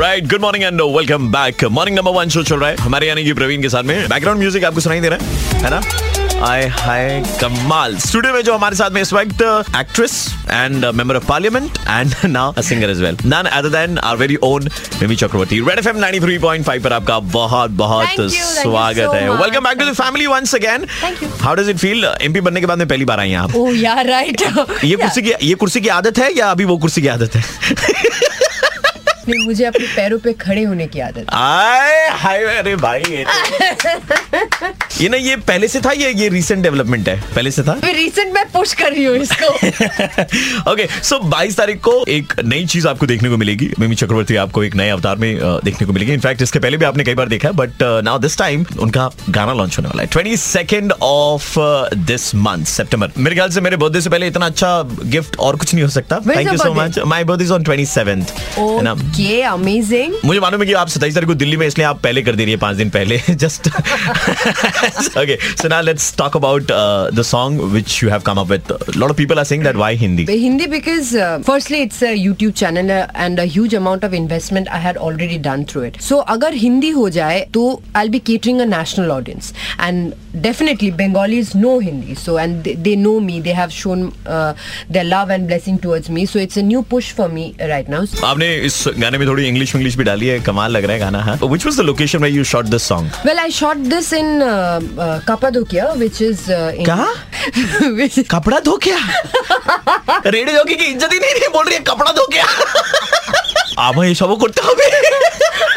Right good morning and welcome back morning number one show चल रहा है। हमारे यानी कि प्रवीण के साथ में बैकग्राउंड म्यूज़िक आपको सुनाई दे रहा है। है ना? आय हाय कमाल स्टूडियो में जो हमारे साथ में इस वक्त actress and member of parliament and now a singer as well none other than our very own Mimi Chakraborty red FM 93.5 पर आपका बहुत बहुत स्वागत है। Welcome back to the family once again Thank you. How does it feel MP बनने के बाद में पहली बार आई हैं आप। ओह यार राइट ये कुर्सी की ये कुर्सी की आदत है या अभी वो कुर्सी की आदत है? नहीं मुझे अपने पैरों पे खड़े होने की आदत। आए हाय अरे भाई ये तो- ये ना ये पहले से था या ये रीसेंट डेवलपमेंट है? पहले से था? रीसेंट मैं पुश कर रही हूँ इसको। ओके सो 22 तारीख को एक नई चीज़ आपको देखने को मिलेगी। मिमी चक्रवर्ती आपको एक नए अवतार में देखने को मिलेगी। इनफैक्ट इसके पहले भी आपने कई बार देखा है बट नाउ दिस टाइम उनका गाना लॉन्च होने वाला है। Twenty second of this month सितंबर मेरे ख्याल से मेरे बर्थडे से पहले इतना अच्छा गिफ्ट और कुछ नहीं हो सकता। Thank you so much my birthday is on twenty seventh okay amazing मुझे मालूम है कि आप सताईस तारीख को दिल्ली में इसलिए आप पहले कर दे रही है पाँच दिन पहले just okay so now let's talk about the song which you have come up with lot of people are saying that why Hindi Hindi because uh, firstly it's a YouTube channel uh, and a huge amount of investment I had already done through it. So अगर हिंदी हो जाए तो I'll be catering a national audience and definitely Bengalis know Hindi so and they, they know me they have shown uh, their love and blessing towards me so it's a new push for me right now. आपने इस गाने में थोड़ी English English भी डाली है कमाल लग रहा है गाना हाँ which was the location where you shot this song uh, uh, Kappadokia, which is uh, in कहाँ? which कपड़ा धो क्या रेडियो जॉकी की इज़्ज़त ही नहीं रही बोल रही है कपड़ा धो क्या आप ये सब करते হবে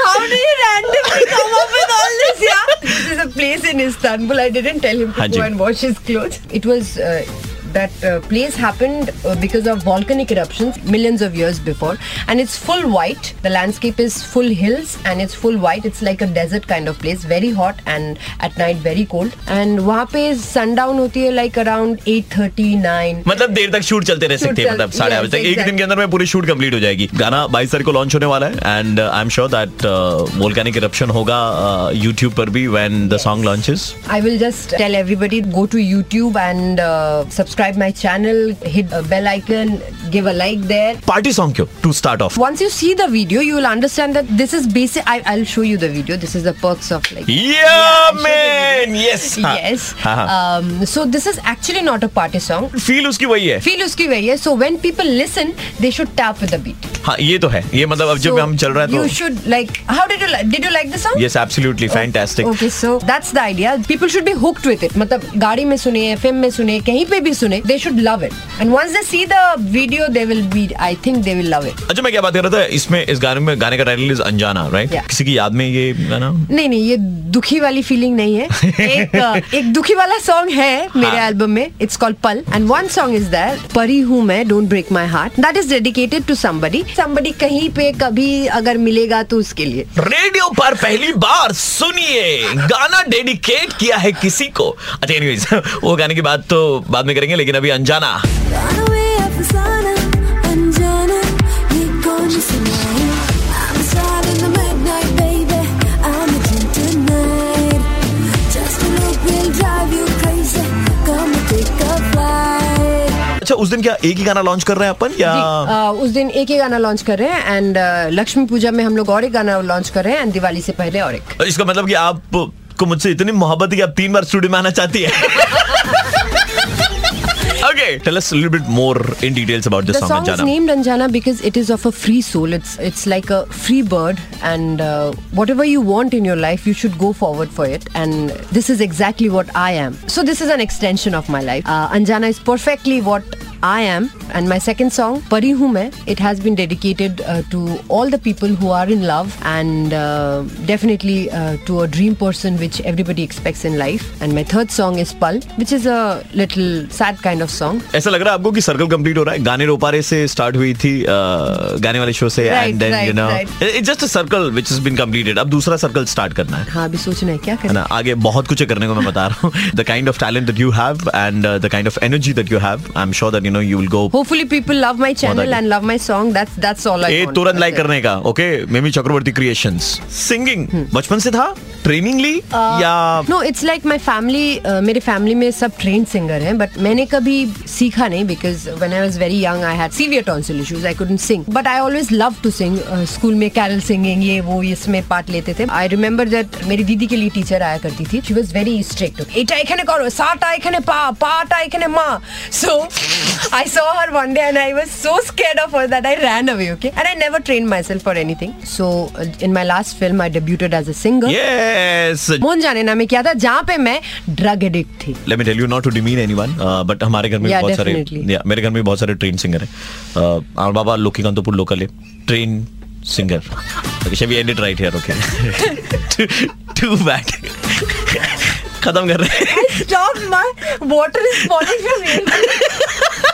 How do you randomly come up with all this? Yeah, this is a place in Istanbul. I didn't tell him to Haji. go and wash his clothes. It was. Uh, that uh, place happened uh, because of volcanic eruptions millions of years before and it's full white the landscape is full hills and it's full white it's like a desert kind of place very hot and at night very cold and वहाँ पे sundown होती है like around 8:39 मतलब देर तक shoot चलते रह Shoot सकते हैं मतलब साढ़े आठ बजे तक yes, एक दिन exactly. के अंदर में पूरी शूट कंप्लीट हो जाएगी गाना बाईस तारीख को लॉन्च होने वाला है and I am sure that volcanic eruption होगा यूट्यूब पर भी when the song launches I will just tell everybody go to YouTube and uh, subscribe my channel, hit a bell icon, give a like there. Party song क्यों to start off Once you see the video, you will understand that this is basic. I, I'll show you the video. This is the perks of like. Yeah, you the man. Yes. हाँ. Yes. हाँ, हाँ. Um, so this is actually not a party song. Feel उसकी वही है Feel uski wahi hai. So when people listen, they should tap with the beat. हाँ ये तो है ये मतलब अब जब हम चल रहा है You तो should like. How did you like? Did you like the song? Yes absolutely fantastic Okay, so that's the idea. People should be hooked with it. मतलब गाड़ी में सुने, एफएम में सुने, कहीं पे भी सुने, they should love it. And once they see the video, they will be. I think they will love it. अच्छा मैं क्या बात कर रहा था इसमें इस गाने में गाने का टाइटल इज़ अनजाना राइट. किसी की याद में ये गाना नहीं नहीं ये दुखी वाली फीलिंग नहीं है एक एक दुखी वाला सॉन्ग है मेरे हाँ. एल्बम में it's called Pal and one song is that Pari Hoon Main don't break my heart that is dedicated to somebody somebody कहीं पे कभी अगर मिलेगा तो उसके लिए रेडियो पर पहली बार सुनिए गाना डेडिकेट किया है किसी को अच्छा एनीवेज वो गाने की बात तो बाद में करेंगे लेकिन अभी अनजाना। अच्छा उस दिन क्या एक ही गाना लॉन्च कर रहे हैं अपन या अ, उस दिन एक ही गाना लॉन्च कर रहे हैं एंड लक्ष्मी पूजा में हम लोग और एक गाना लॉन्च कर रहे हैं एंड दिवाली से पहले और एक। इसका मतलब कि आप को मुझसे इतनी मोहब्बत है कि आप तीन बार स्टूडियो में आना चाहती है। Okay, tell us a little bit more in details about this The song, song is Anjana. named Anjana because it is of a free soul. It's it's like a free bird, and uh, whatever you want in your life, you should go forward for it. And this is exactly what I am. So this is an extension of my life. Uh, Anjana is perfectly what I am. And my second song, Pari Hu Main, it has been dedicated uh, to all the people who are in love and uh, definitely uh, to a dream person which everybody expects in life. And my third song is Pal, which is a little sad kind of song. ऐसा लग रहा है आपको कि circle complete हो रहा है गाने रोपारे से स्टार्ट हुई थी अ, गाने वाले शो से Right, and then you right, no right. It's just a circle which has been completed अब दूसरा सर्कल स्टार्ट करना है हाँ अभी सोचना है क्या है करें ना आगे बहुत कुछ है करने को मैं बता रहा हूँ the kind of talent that you have and the kind of energy that you have I am sure that you No you will go Hopefully people love my channel good. and love my song. That's that's all I uh want. तुरंत like That's it. करने का okay Mimi Chakraborty creations singing hmm. बचपन से था training ली Uh, yeah no it's like my family मेरे family में सब ट्रेन सिंगर हैं बट मैंने कभी सीखा नहीं because when I was very young I had severe tonsil issues I couldn't sing but I always love to sing school में carol singing ये वो इसमें पार्ट लेते थे आई रिमेंबर दैट मेरी दीदी के लिए टीचर आया करती थी शी वाज वेरी स्ट्रिक्ट এটা এখানে করো সাটা এখানে পা পাটা এখানে মা so I saw her one day and I was so scared of her that I ran away okay and I never trained myself for anything so uh, in my last film I debuted as a singer yes Mohan जाने ना में क्या था जहाँ पे मैं drug addict थी let me tell you not to demean anyone but हमारे घर में Yeah, बहुत सारे definitely. yeah, मेरे घर में बहुत सारे ट्रेन सिंगर हैं आवर बाबा लोकीकांतपुर लोकल है train singer okay shall we end it right here okay too bad खत्म कर रहे हैं।